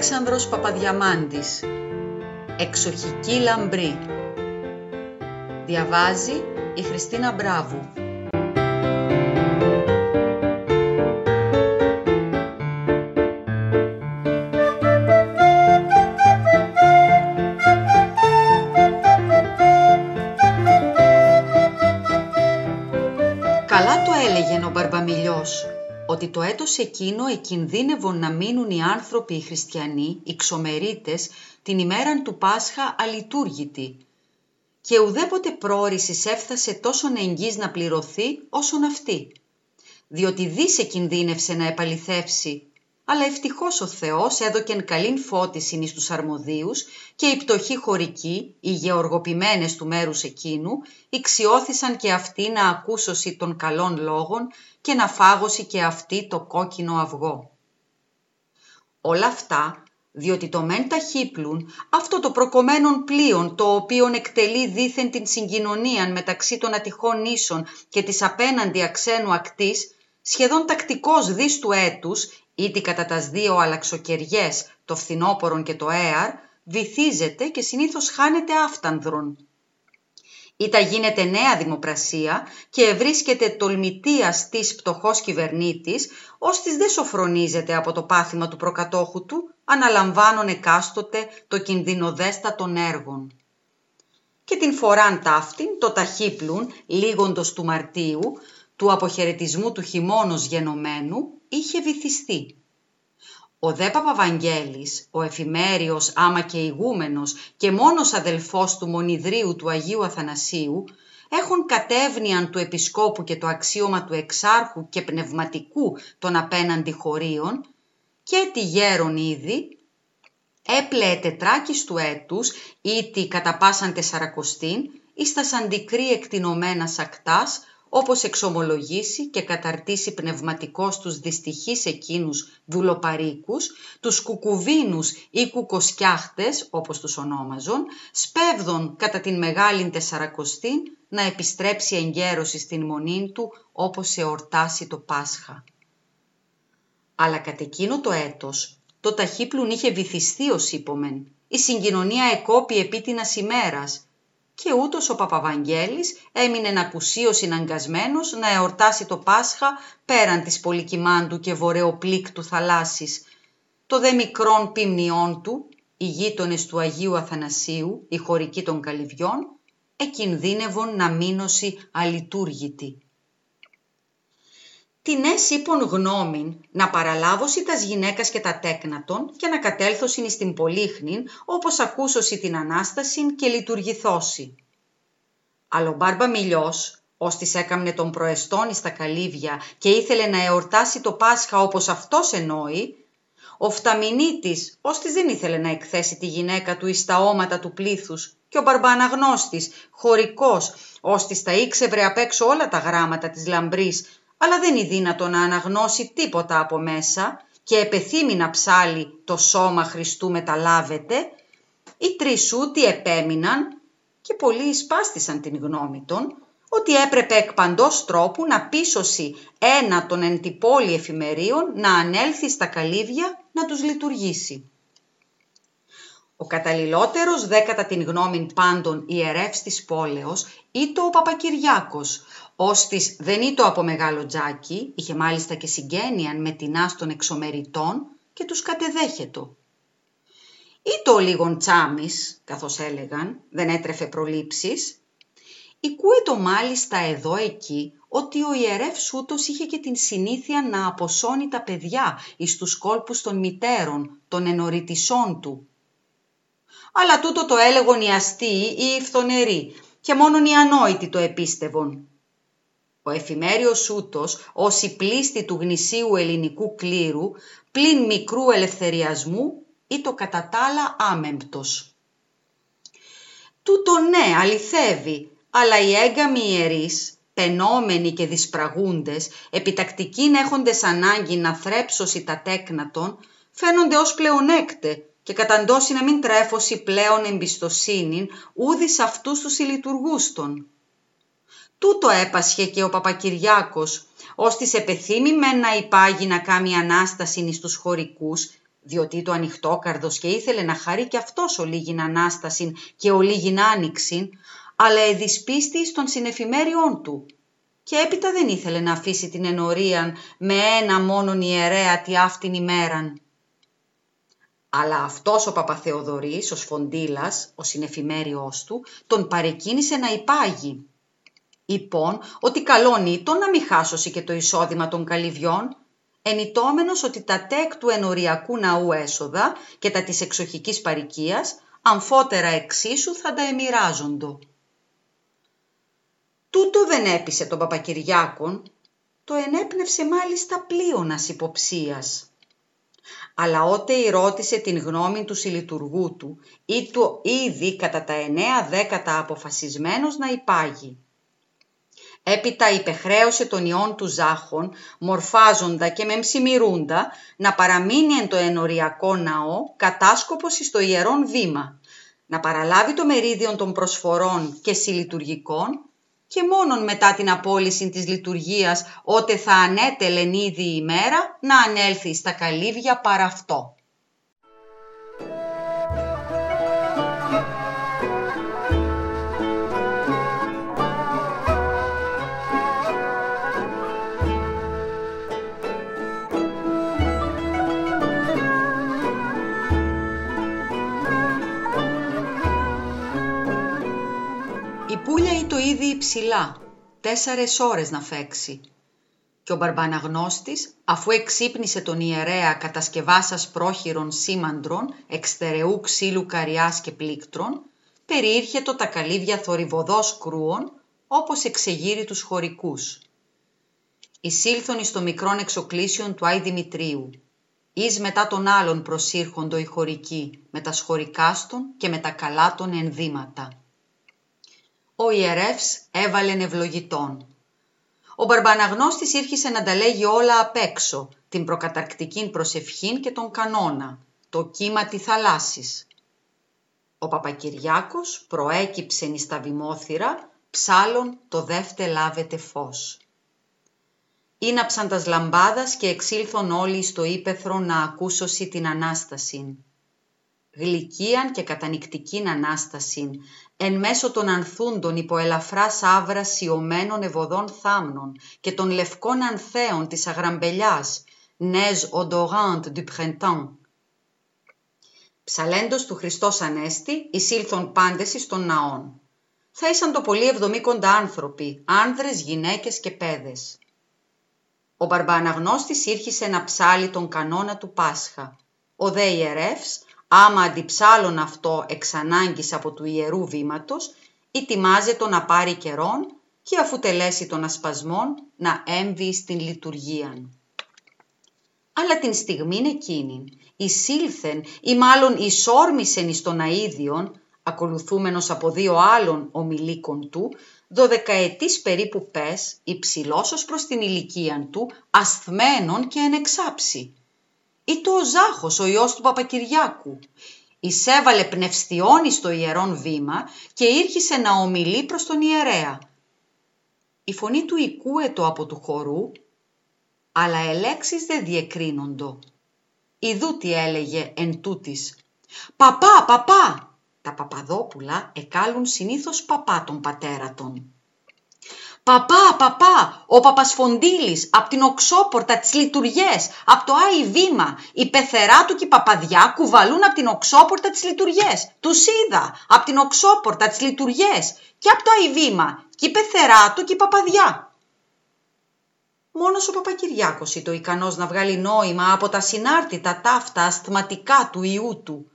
Αλέξανδρος Παπαδιαμάντης. Εξοχική λαμπρή. Διαβάζει η Χριστίνα Μπράβου ότι το έτος εκείνο εκινδύνευον να μείνουν οι άνθρωποι οι χριστιανοί, οι ξομερίτες, την ημέραν του Πάσχα αλειτούργητοι. Και ουδέποτε πρόορησης έφτασε τόσο εγγύς να πληρωθεί όσον αυτή. Διότι δίσε κινδύνευσε να επαληθεύσει αλλά ευτυχώς ο Θεός έδωκεν καλήν φώτιση εις τους αρμοδίους και οι πτωχοί χωρικοί, οι γεωργοποιημένες του μέρους εκείνου, ηξιώθησαν και αυτοί να ακούσωση των καλών λόγων και να φάγωση και αυτοί το κόκκινο αυγό. Όλα αυτά, διότι το μεν ταχύπλουν, αυτό το προκομμένον πλοίον, το οποίον εκτελεί δήθεν την συγκοινωνία μεταξύ των ατυχών νήσων και της απέναντι αξένου ακτής, σχεδόν τακτικός δις του έτους, ήτι κατά τας δύο αλλαξοκαιριές, το φθινόπορον και το έαρ, βυθίζεται και συνήθως χάνεται άφτανδρον. Ήτα γίνεται νέα δημοπρασία και ευρίσκεται τολμητίας της πτωχός κυβερνήτης, ώστις δεν σοφρονίζεται από το πάθημα του προκατόχου του, αναλαμβάνον εκάστοτε το κινδυνοδέστατον έργων. Και την φοράν ταύτην, το ταχύπλουν, λίγοντος του Μαρτίου, του αποχαιρετισμού του χειμώνος γενομένου είχε βυθιστεί. Ο δε Παπαβαγγέλης, ο εφημέριος άμα και ηγούμενος και μόνος αδελφός του μονιδρίου του Αγίου Αθανασίου, έχουν κατεύνιαν του επισκόπου και το αξίωμα του εξάρχου και πνευματικού των απέναντι χωρίων και τη γέρον ήδη, έπλεε τετράκης του έτους ή τη κατά πάσαν τεσσαρακοστήν, εις τα σαντικρή εκτινωμένα σακτάς, όπως εξομολογήσει και καταρτήσει πνευματικός τους δυστυχείς εκείνους δουλοπαρίκους, τους κουκουβίνους ή κουκοσκιάχτες, όπως τους ονόμαζον, σπέβδον κατά την μεγάλην τεσσαρακοστή να επιστρέψει εγκαίρωση στην μονή του, όπως εορτάσει το Πάσχα. Αλλά κατ' εκείνο το έτος, το ταχύπλουν είχε βυθιστεί ως είπομεν. Η συγκοινωνία εκόπη επίτινας ημέρας, και ούτως ο Παπαβαγγέλης έμεινε απουσίως συναγκασμένος να εορτάσει το Πάσχα πέραν της πολυκυμάντου και βορειοπλήκτου θαλάσσης. Το δε μικρόν ποιμνιών του, οι γείτονες του Αγίου Αθανασίου, οι χωρικοί των καλυβιών, εκινδύνευον να μείνωση αλειτούργητη την έσυπον γνώμην να παραλάβωση τας γυναίκας και τα τέκνατον και να κατέλθωσιν εις την πολύχνην όπως ακούσωση την Ανάστασιν και λειτουργηθώσει. Αλλά ο Μπάρμπα Μιλιός, ώστις έκαμνε τον προεστόν εις τα καλύβια και ήθελε να εορτάσει το Πάσχα όπως αυτός εννοεί, ο Φταμινίτης, ώστις δεν ήθελε να εκθέσει τη γυναίκα του εις τα όματα του πλήθους και ο Μπαρμπαναγνώστης, χωρικός, ώστις τα ήξευρε απ' έξω όλα τα γράμματα της λαμπρής αλλά δεν είναι δύνατο να αναγνώσει τίποτα από μέσα και επεθύμει να ψάλει το σώμα Χριστού μεταλάβεται, οι τρεις ούτοι επέμειναν και πολλοί σπάστησαν την γνώμη των, ότι έπρεπε εκ παντός τρόπου να πείσωσει ένα των εντυπώλη εφημερίων να ανέλθει στα καλύβια να τους λειτουργήσει. Ο καταλληλότερος δε κατά την γνώμη πάντων ιερεύς της πόλεως ήτο ο Παπακυριάκος, ώστις δεν ήτο από μεγάλο τζάκι, είχε μάλιστα και συγγένειαν με την άστον εξομεριτών και τους κατεδέχετο. Ήτο λίγον τσάμις, καθώς έλεγαν, δεν έτρεφε προλήψεις. Οικούετο μάλιστα εδώ εκεί ότι ο ιερεύς ούτως είχε και την συνήθεια να αποσώνει τα παιδιά εις τους κόλπους των μητέρων, των ενοριτισών του. Αλλά τούτο το έλεγον οι αστείοι ή οι φθονεροί και μόνον οι ανόητοι το επίστευον. Ο εφημέριος ούτως, ως η πλήστη του γνησίου ελληνικού κλήρου, πλην μικρού ελευθεριασμού, ή το κατά τ' άλλα άμεμπτος. Τούτο ναι, αληθεύει, αλλά οι έγκαμοι ιερείς, πενόμενοι και δυσπραγούντες, επιτακτικήν έχοντες ανάγκη να θρέψωση τα τέκνατον, φαίνονται ως πλεονέκτε και καταντώσει να μην τρέφωση πλέον εμπιστοσύνην ούδης αυτούς τους ηλιτουργούστων. Τούτο έπασχε και ο Παπακυριάκος, ώστις επεθύμη με να υπάγει να κάνει Ανάσταση εις τους χωρικούς διότι το ανοιχτόκαρδος και ήθελε να χαρεί και αυτός ο λίγην Ανάστασιν και ο λίγην Άνοιξιν, αλλά εδισπίστη των συνεφημέριών του. Και έπειτα δεν ήθελε να αφήσει την ενορία με ένα μόνον ιερέα τη αυτήν ημέραν. Αλλά αυτός ο Παπαθεοδωρής, ο Σφοντήλας, ο συνεφημέριος του, τον παρεκκίνησε να υπάγει. Υπόν ότι καλόν ήταν να μην χάσωση και το εισόδημα των καλυβιών, ενητόμενος ότι τα τέκ του ενοριακού ναού έσοδα και τα της εξοχικής παρικίας, αμφότερα εξίσου θα τα εμοιράζοντο. Τούτο δεν έπεισε τον Παπακυριάκον, το ενέπνευσε μάλιστα πλείονας υποψίας. Αλλά ότε ρώτησε την γνώμη του συλλειτουργού του ή του ήδη κατά τα εννέα δέκατα αποφασισμένος να υπάγει. Έπειτα υπεχρέωσε τον ιόν του Ζάχων, μορφάζοντα και μεμψημυρούντα, να παραμείνει εν το ενοριακό ναό, κατάσκοπος εις το ιερόν βήμα, να παραλάβει το μερίδιο των προσφορών και συλλειτουργικών και μόνον μετά την απόλυση της λειτουργίας, ότε θα ανέτελεν ήδη η μέρα, να ανέλθει στα καλύβια παρά αυτό. ήδη υψηλά, τέσσερες ώρες να φέξει. Και ο Μπαρμπαναγνώστης, αφού εξύπνησε τον ιερέα κατασκευάσας πρόχειρων σήμαντρων, εξτερεού ξύλου καριάς και πλήκτρων, περιήρχε το τα καλύβια θορυβοδός κρούων, όπως εξεγείρει τους χωρικούς. Εισήλθον εις το μικρόν εξοκλήσιον του Άι Δημητρίου. Εις μετά τον άλλον προσήρχοντο οι χωρικοί, με τα σχορικάστον και με τα καλάτων ενδύματα ο ιερεύς έβαλεν ευλογητών. Ο Μπαρμπαναγνώστης ήρχισε να τα λέγει όλα απ' έξω, την προκαταρκτική προσευχήν και τον κανόνα, το κύμα τη θαλάσσης. Ο Παπακυριάκος προέκυψεν εις τα βημόθυρα, ψάλων το δεύτε λάβετε φως. Ήναψαν τας λαμπάδας και εξήλθον όλοι στο ύπεθρο να ακούσωσι την Ανάστασιν γλυκίαν και κατανικτικήν Ανάστασιν, εν μέσω των ανθούντων υπό ελαφράς άβρα σιωμένων ευωδών θάμνων και των λευκών ανθέων της αγραμπελιάς, νέζ odorante du printemps. Ψαλέντος του Χριστός Ανέστη, εισήλθον πάντες εις των ναών. Θα ήσαν το πολύ εβδομήκοντα άνθρωποι, άνδρες, γυναίκες και παιδες. Ο Μπαρμπαναγνώστης ήρχισε να ψάλει τον κανόνα του Πάσχα. Ο δε ιερεύς άμα αντιψάλλον αυτό εξ ανάγκης από του ιερού βήματος, ετοιμάζεται να πάρει καιρόν και αφού τελέσει των ασπασμών να έμβει στην λειτουργία. Αλλά την στιγμή εκείνη εισήλθεν ή μάλλον εισόρμησεν εις τον αΐδιον, ακολουθούμενος από δύο άλλων ομιλίκων του, δωδεκαετής περίπου πες, υψηλός προς την ηλικία του, ασθμένον και ενεξάψη ή το ο Ζάχος, ο ιός του Παπακυριάκου. Εισέβαλε πνευστιόνι στο ιερόν βήμα και ήρχισε να ομιλεί προς τον ιερέα. Η φωνή του οικούετο από του χορού, αλλά ελέξεις δεν διεκρίνοντο. Ιδού τι έλεγε εν τούτης. «Παπά, παπά!» Τα παπαδόπουλα εκάλουν συνήθως παπά τον πατέρα των. «Παπά, παπά, ο Παπασφοντήλης, απ' την οξόπορτα τις λειτουργίες, απ' το Άι Βήμα, η πεθερά του και η παπαδιά κουβαλούν απ' την οξόπορτα τις λειτουργίες. Τους είδα, απ' την οξόπορτα τις λειτουργίες και απ' το Άι Βήμα, και η πεθερά του και η παπαδιά». Μόνος ο Παπακυριάκος ήταν ικανός να βγάλει νόημα από τα συνάρτητα ταύτα ασθματικά του ιού του.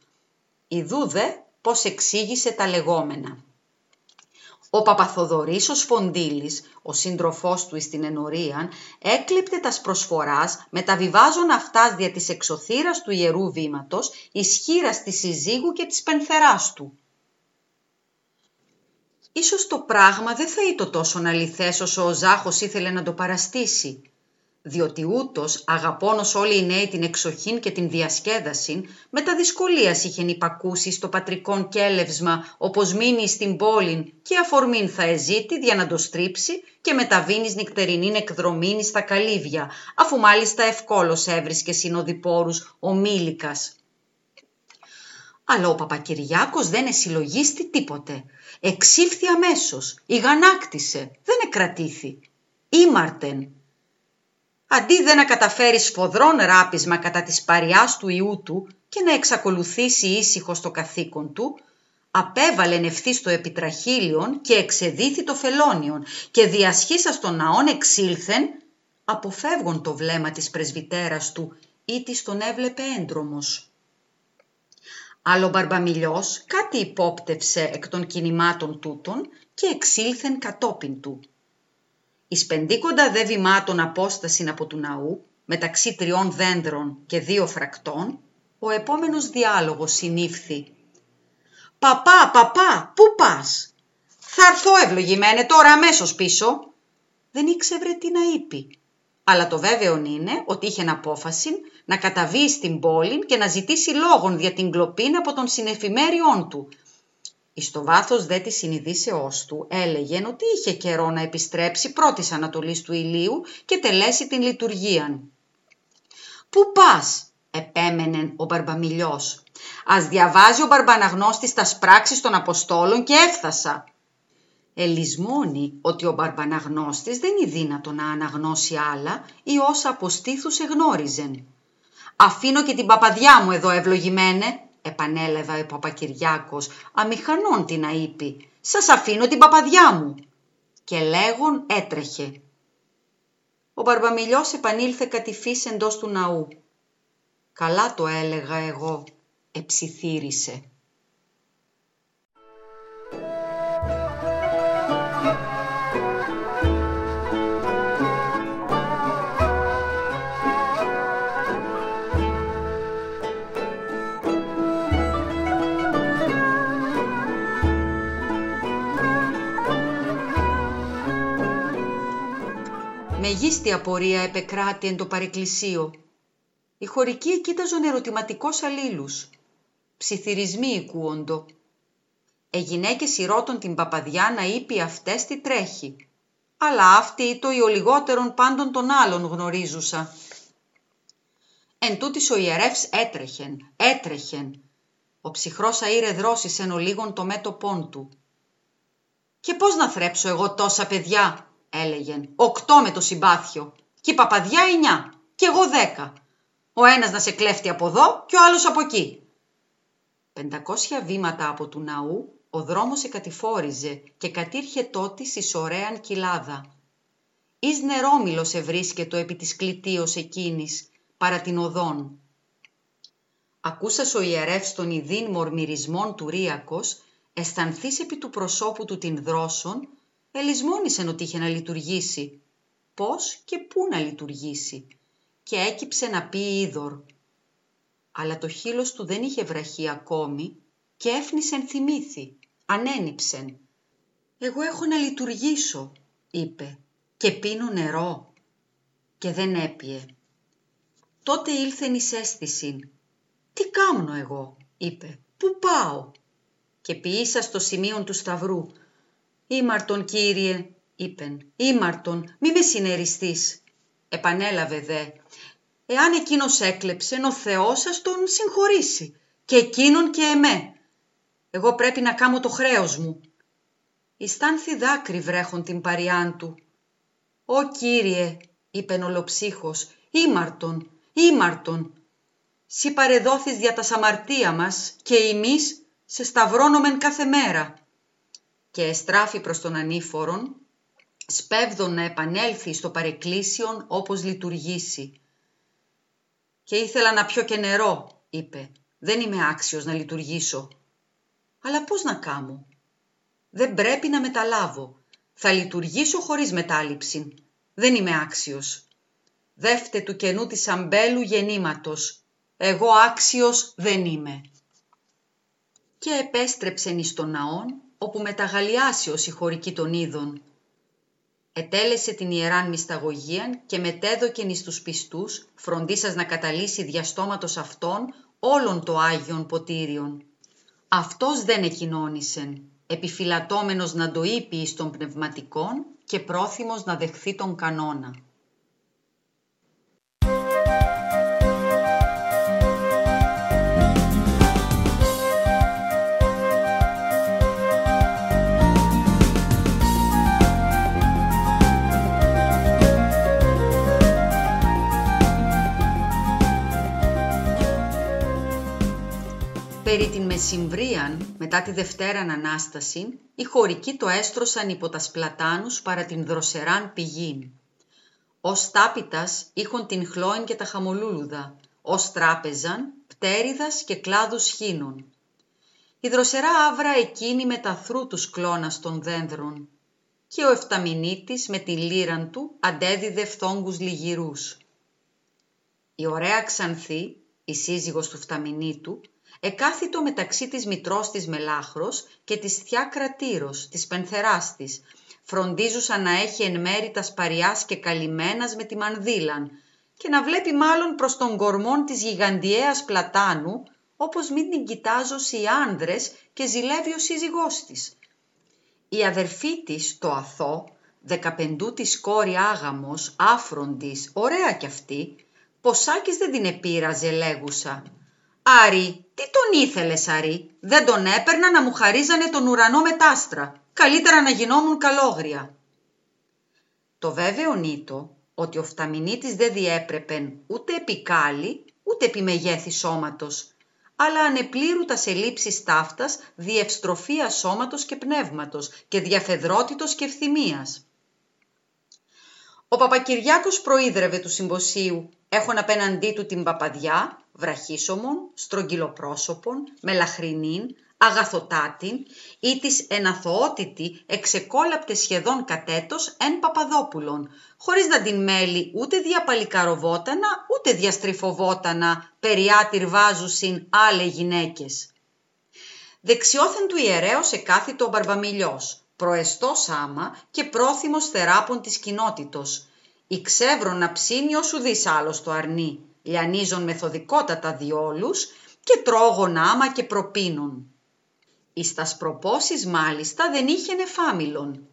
Ιδούδε πώς εξήγησε τα λεγόμενα. Ο Παπαθοδωρής ο Σφοντήλης, ο σύντροφός του στην ενορία, έκλειπτε τας προσφοράς μεταβιβάζων αυτάς δια της εξωθήρας του Ιερού Βήματος, ισχύρας της συζύγου και της πενθεράς του. Ίσως το πράγμα δεν θα ήταν τόσο αληθές όσο ο Ζάχος ήθελε να το παραστήσει. Διότι ούτως αγαπώνος όλοι οι νέοι την εξοχήν και την διασκέδαση, με τα δυσκολίας είχεν υπακούσει στο πατρικόν κέλευσμα, όπως μείνει στην πόλην και αφορμήν θα εζήτη για να το στρίψει και μεταβίνεις νυχτερινήν εκδρομήν στα καλύβια, αφού μάλιστα ευκόλως έβρισκε συνοδοιπόρους ο Μίλικας. Αλλά ο Παπακυριάκος δεν εσυλλογίστη τίποτε. Εξήφθη αμέσως, ηγανάκτησε, δεν εκρατήθη. Ήμαρτεν, αντί δεν να καταφέρει σφοδρόν ράπισμα κατά της παριάς του ιού του και να εξακολουθήσει ήσυχο στο καθήκον του, απέβαλεν ευθύς στο επιτραχύλιον και εξεδίθη το φελόνιον και διασχίσας στον ναόν εξήλθεν, αποφεύγον το βλέμμα της πρεσβυτέρας του ή της τον έβλεπε έντρομος. Άλλο Μπαρμπαμιλιός κάτι υπόπτευσε εκ των κινημάτων τούτων και εξήλθεν κατόπιν του. Εις πεντήκοντα δε βημάτων απόσταση από του ναού, μεταξύ τριών δέντρων και δύο φρακτών, ο επόμενος διάλογος συνήφθη. «Παπά, παπά, πού πας» «Θα έρθω ευλογημένε τώρα αμέσως πίσω». Δεν ήξευρε τι να είπε. Αλλά το βέβαιο είναι ότι είχε απόφαση να καταβεί στην πόλη και να ζητήσει λόγον για την κλοπή από τον συνεφημέριόν του, Εις το βάθος δε της συνειδήσεώς του έλεγε ότι είχε καιρό να επιστρέψει πρώτης ανατολής του ηλίου και τελέσει την λειτουργία. «Πού πας» επέμενε ο Μπαρμπαμιλιός. «Ας διαβάζει ο Μπαρμπαναγνώστης τας πράξεις των Αποστόλων και έφτασα». Ελισμώνει ότι ο Μπαρμπαναγνώστης δεν είναι δύνατο να αναγνώσει άλλα ή όσα αποστήθους εγνώριζεν. «Αφήνω και την παπαδιά μου εδώ ευλογημένε», επανέλαβε ο Παπακυριάκος, αμηχανών τι να είπε, σας αφήνω την παπαδιά μου. Και λέγον έτρεχε. Ο Μπαρμπαμιλιός επανήλθε κατηφής εντός του ναού. Καλά το έλεγα εγώ, εψιθύρισε. Μεγίστη απορία επεκράτη εν το παρεκκλησίο. Οι χωρικοί κοίταζον ερωτηματικός αλλήλους. Ψιθυρισμοί οικούοντο. Ε γυναίκες ηρώτων την παπαδιά να είπε αυτές τι τρέχει. Αλλά αυτή το ή ο λιγότερον πάντων των άλλων γνωρίζουσα. Εν τούτης ο ιερεύς έτρεχεν, έτρεχεν. Ο ψυχρός αήρε δρόσης εν ο λίγον το μέτωπόν του. «Και πώς να θρέψω εγώ τόσα παιδιά», έλεγεν. Οκτώ με το συμπάθιο. Και η παπαδιά εννιά. Και εγώ δέκα. Ο ένας να σε κλέφτει από εδώ και ο άλλος από εκεί. Πεντακόσια βήματα από του ναού ο δρόμος εκατηφόριζε και κατήρχε τότε εις ωραίαν κοιλάδα. Εις νερόμυλος ευρίσκετο επί της κλητίος εκείνης, παρά την οδόν. Ακούσας ο ιερεύς των ιδίν μορμυρισμών του Ρύακος, αισθανθείς επί του προσώπου του την δρόσον, ελισμόνησεν ότι είχε να λειτουργήσει. Πώς και πού να λειτουργήσει. Και έκυψε να πει είδωρ. Αλλά το χείλος του δεν είχε βραχεί ακόμη και έφνησεν θυμήθη, ανένυψεν. «Εγώ έχω να λειτουργήσω», είπε, «και πίνω νερό». Και δεν έπιε. Τότε ήλθεν εις αίσθηση. «Τι κάμνω εγώ», είπε, «πού πάω» και ποιήσα στο σημείο του σταυρού «Ήμαρτον, Κύριε», είπεν, «ήμαρτον, μη με συνεριστείς». Επανέλαβε δε, «Εάν εκείνος έκλεψε, ο Θεός σας τον συγχωρήσει, και εκείνον και εμέ. Εγώ πρέπει να κάνω το χρέος μου». Ιστάνθη δάκρυ βρέχον την παριάν του. «Ω Κύριε», είπεν ολοψύχος, «ήμαρτον, ήμαρτον, σύ παρεδόθης δια τα σαμαρτία μας και εμείς σε σταυρώνομεν κάθε μέρα» και εστράφει προς τον ανήφορον, σπέβδον να επανέλθει στο παρεκκλήσιον όπως λειτουργήσει. «Και ήθελα να πιω και νερό», είπε. «Δεν είμαι άξιος να λειτουργήσω». «Αλλά πώς να κάμω» «Δεν πρέπει να μεταλάβω. Θα λειτουργήσω χωρίς μετάληψη. Δεν είμαι άξιος». «Δεύτε του κενού της αμπέλου γεννήματος. Εγώ άξιος δεν είμαι». Και επέστρεψεν εις τον ναόν όπου μεταγαλιάσει ο συγχωρική των είδων. ετέλεσε την Ιεράν Μυσταγωγίαν και μετέδοκεν εις τους πιστούς, φροντίσας να καταλύσει διαστόματος αυτών όλων το Άγιον Ποτήριον. Αυτός δεν εκοινώνησεν, επιφυλατώμενος να το είπε εις των πνευματικών και πρόθυμος να δεχθεί τον κανόνα. Περί την Μεσημβρίαν, μετά τη Δευτέραν Ανάσταση, οι χωρικοί το έστρωσαν υπό τας σπλατάνους παρά την δροσεράν πηγήν. Ως τάπητας είχον την χλώην και τα χαμολούλουδα, ως τράπεζαν, πτέριδας και κλάδους χίνων. Η δροσερά άβρα εκείνη με τα θρού τους κλώνας των δένδρων και ο Εφταμινίτης με τη λύραν του αντέδιδε φθόγκους λιγυρούς. Η ωραία Ξανθή, η σύζυγος του Φταμινίτου, εκάθιτο μεταξύ της μητρός της Μελάχρος και της θιά Κρατήρος, της πενθεράς της, φροντίζουσα να έχει εν μέρη τας σπαριάς και καλυμμένας με τη μανδύλαν και να βλέπει μάλλον προς τον κορμόν της γιγαντιαίας πλατάνου, όπως μην την κοιτάζω οι άνδρες και ζηλεύει ο σύζυγός της. Η αδερφή της, το αθώ, δεκαπεντού της κόρη άγαμος, άφροντης, ωραία κι αυτή, ποσάκης δεν την επήραζε λέγουσα. Άρη, τι τον ήθελες Άρη, δεν τον έπαιρνα να μου χαρίζανε τον ουρανό με τάστρα. Καλύτερα να γινόμουν καλόγρια. Το βέβαιο νήτο ότι ο φταμινίτης δεν διέπρεπεν ούτε επί κάλλη, ούτε επί μεγέθη σώματος, αλλά ανεπλήρωτας σε λήψεις ταύτας διευστροφίας σώματος και πνεύματος και διαφεδρότητος και ευθυμίας. Ο Παπακυριάκος προείδρευε του συμποσίου, έχουν απέναντί του την παπαδιά, βραχίσωμον, στρογγυλοπρόσωπον, μελαχρινήν, αγαθοτάτην ή της εναθωότητη εξεκόλαπτες σχεδόν κατέτος εν Παπαδόπουλον, χωρίς να την μέλει ούτε διαπαλικαροβότανα ούτε διαστριφοβότανα περιάτηρ βάζουσιν άλλες γυναίκες. Δεξιόθεν του ιερέως εκάθιτο ο Μπαρμπαμιλιός, προεστός άμα και πρόθυμος θεράπων της κοινότητος. Η ξεύρω να ψήνει όσου δεις άλλος το αρνεί, λιανίζον μεθοδικότατα διόλους και τρώγον άμα και προπίνων. Εις τας προπόσεις μάλιστα δεν είχε νεφάμιλον.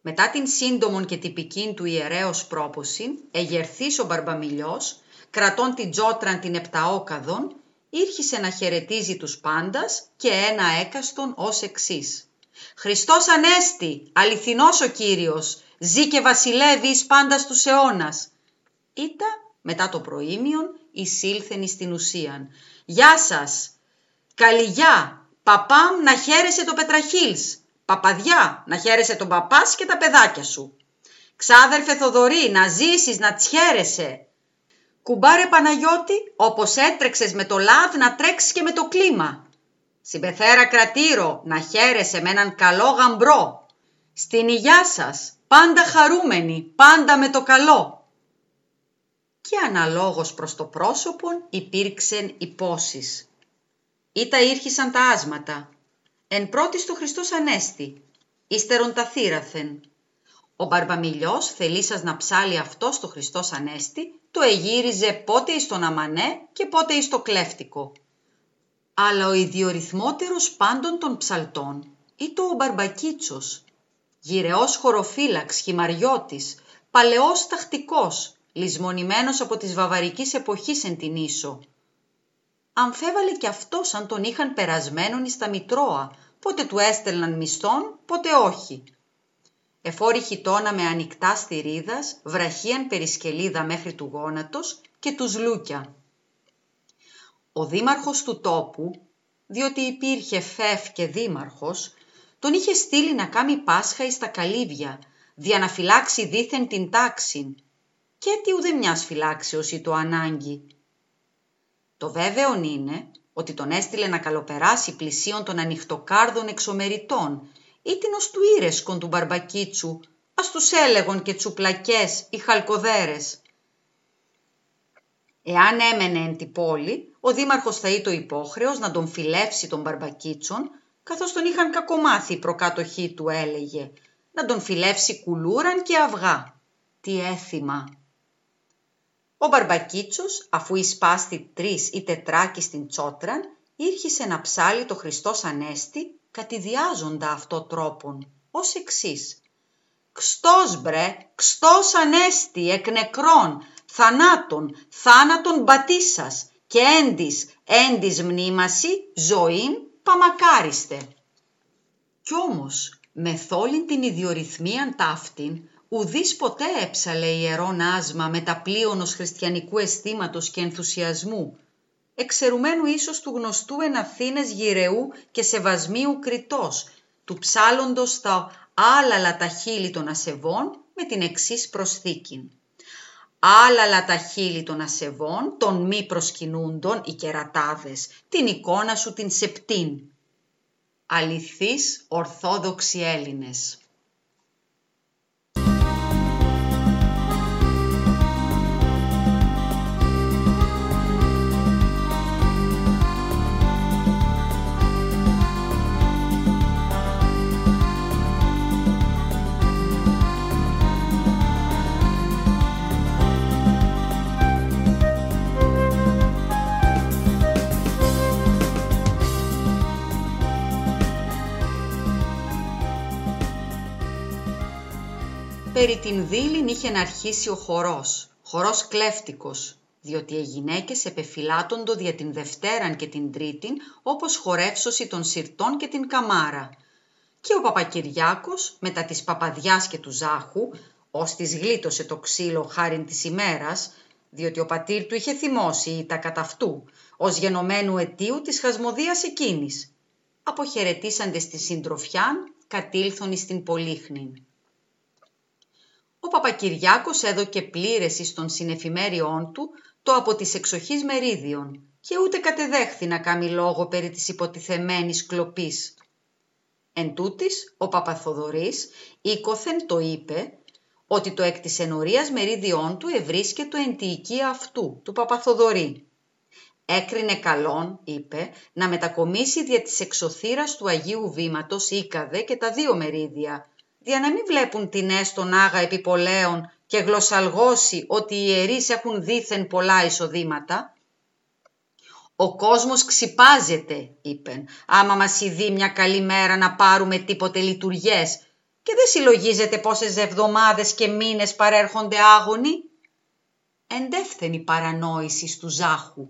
Μετά την σύντομον και τυπικήν του ιερέως πρόποσιν, εγερθής ο Μπαρμπαμιλιός, κρατών την τζότραν την επταόκαδον, ήρχισε να χαιρετίζει τους πάντας και ένα έκαστον ως εξής. «Χριστός Ανέστη, αληθινός ο Κύριος, ζει και βασιλεύει εις πάντα στους αιώνας». Ήτα μετά το προήμιον εισήλθεν στην ουσίαν. «Γεια σας! Καληγιά! Παπάμ να χαίρεσαι το Πετραχίλς! Παπαδιά να χαίρεσαι τον παπάς και τα παιδάκια σου! Ξάδερφε Θοδωρή να ζήσεις, να τσιέρεσαι! Κουμπάρε Παναγιώτη, όπως έτρεξες με το λάδ να τρέξεις και με το κλίμα. Συμπεθέρα κρατήρο, να χαίρεσαι με έναν καλό γαμπρό. Στην υγειά σας, πάντα χαρούμενοι, πάντα με το καλό και αναλόγως προς το πρόσωπον υπήρξεν υπόσεις. Ήτα ήρχισαν τα άσματα. Εν πρώτης στο Χριστός Ανέστη, ύστερον τα θύραθεν. Ο Μπαρμπαμιλιός θελήσας να ψάλει αυτός στο Χριστός Ανέστη, το εγύριζε πότε εις τον Αμανέ και πότε εις το κλέφτικο. Αλλά ο ιδιορυθμότερος πάντων των ψαλτών ήταν ο Μπαρμπακίτσος, γυρεός χωροφύλαξ, χυμαριώτης, παλαιός τακτικός, λησμονημένος από της βαβαρικής εποχής εν την Ίσο. Αμφέβαλε κι αυτός αν τον είχαν περασμένον εις τα Μητρώα, πότε του έστελναν μισθόν, πότε όχι. Εφόρη χιτώνα με ανοιχτά στηρίδας, βραχίαν περισκελίδα μέχρι του γόνατος και τους λούκια. Ο δήμαρχος του τόπου, διότι υπήρχε φεύ και δήμαρχος, τον είχε στείλει να κάνει Πάσχα εις τα καλύβια, δια να φυλάξει δήθεν την τάξη και τι ουδε μιας φυλάξεως ή το ανάγκη. Το βέβαιο είναι ότι τον έστειλε να καλοπεράσει πλησίον των ανοιχτοκάρδων εξομεριτών ή την ως του ήρεσκον του μπαρμπακίτσου, ας τους έλεγον και τσουπλακές ή χαλκοδέρες. Εάν έμενε εν τη πόλη, ο δήμαρχος θα είτο υπόχρεος να τον φιλεύσει των μπαρμπακίτσων, καθώς τον είχαν κακομάθει οι προκάτοχοί του έλεγε να τον φιλεύσει κουλούραν και αυγά. Τι έθιμα! Ο Μπαρμπακίτσος, αφού εισπάστη τρεις ή τετράκι στην τσότραν, ήρχισε να ψάλει το Χριστός Ανέστη, κατηδιάζοντα αυτό τρόπον, ως εξής. «Ξτός μπρε, ξτός Ανέστη, εκ νεκρών, θανάτων, θάνατον μπατήσας και έντις, έντις μνήμαση, ζωήν, παμακάριστε». Κι όμως, με θόλην την ιδιορυθμίαν ταύτην, ουδής ποτέ έψαλε ιερόν άσμα με τα πλείονος χριστιανικού αισθήματος και ενθουσιασμού, εξαιρουμένου ίσως του γνωστού εν Αθήνες γυρεού και σεβασμίου κριτός, του ψάλλοντος τα άλλαλα τα χείλη των ασεβών με την εξής προσθήκη. Άλλαλα τα χείλη των ασεβών, των μη προσκυνούντων οι κερατάδες, την εικόνα σου την σεπτήν. Αληθείς Ορθόδοξοι Έλληνες. Περί την δίλην είχε να αρχίσει ο χορός, χορός κλέφτικος, διότι οι γυναίκες επεφυλάτοντο δια την Δευτέραν και την Τρίτην, όπως χορεύσωση των σιρτών και την καμάρα. Και ο Παπακυριάκος, μετά της παπαδιάς και του Ζάχου, ως της γλίτωσε το ξύλο χάριν της ημέρας, διότι ο πατήρ του είχε θυμώσει ή τα κατά αυτού, ως γενομένου αιτίου της χασμοδίας εκείνης. Αποχαιρετήσαντες τη συντροφιάν, κατήλθον στην Πολύχνην. Ο Παπακυριάκος έδωκε πλήρεση στον συνεφημέριόν του το από της εξοχής μερίδιον και ούτε κατεδέχθη να κάνει λόγο περί της υποτιθεμένης κλοπής. Εν τούτης, ο Παπαθοδωρής οίκοθεν το είπε ότι το εκ της ενορίας μερίδιόν του ευρίσκεται εν τη οικία αυτού, του Παπαθοδωρή. Έκρινε καλόν, είπε, να μετακομίσει δια της εξωθήρας του Αγίου Βήματος Ήκαδε και τα δύο μερίδια, για να μην βλέπουν την έστον άγα επιπολέων και γλωσσαλγώσει ότι οι ιερείς έχουν δήθεν πολλά εισοδήματα; «Ο κόσμος ξυπάζεται», είπεν, «άμα μας ειδεί μια καλή μέρα να πάρουμε τίποτε λειτουργίες και δεν συλλογίζεται πόσες εβδομάδες και μήνες παρέρχονται άγονοι». Εντεύθενη παρανόηση του Ζάχου.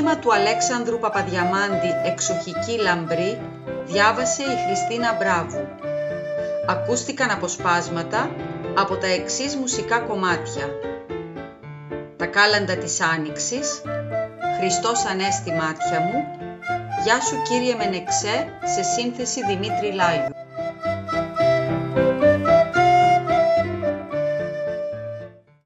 Του Αλέξανδρου Παπαδιαμάντη «Εξοχική λαμπρή» διάβασε η Χριστίνα Μπράβου. Ακούστηκαν αποσπάσματα από τα εξής μουσικά κομμάτια. Τα κάλαντα της Άνοιξης, Χριστός Ανέστη μάτια μου, Γεια σου Κύριε Μενεξέ σε σύνθεση Δημήτρη Λάιου.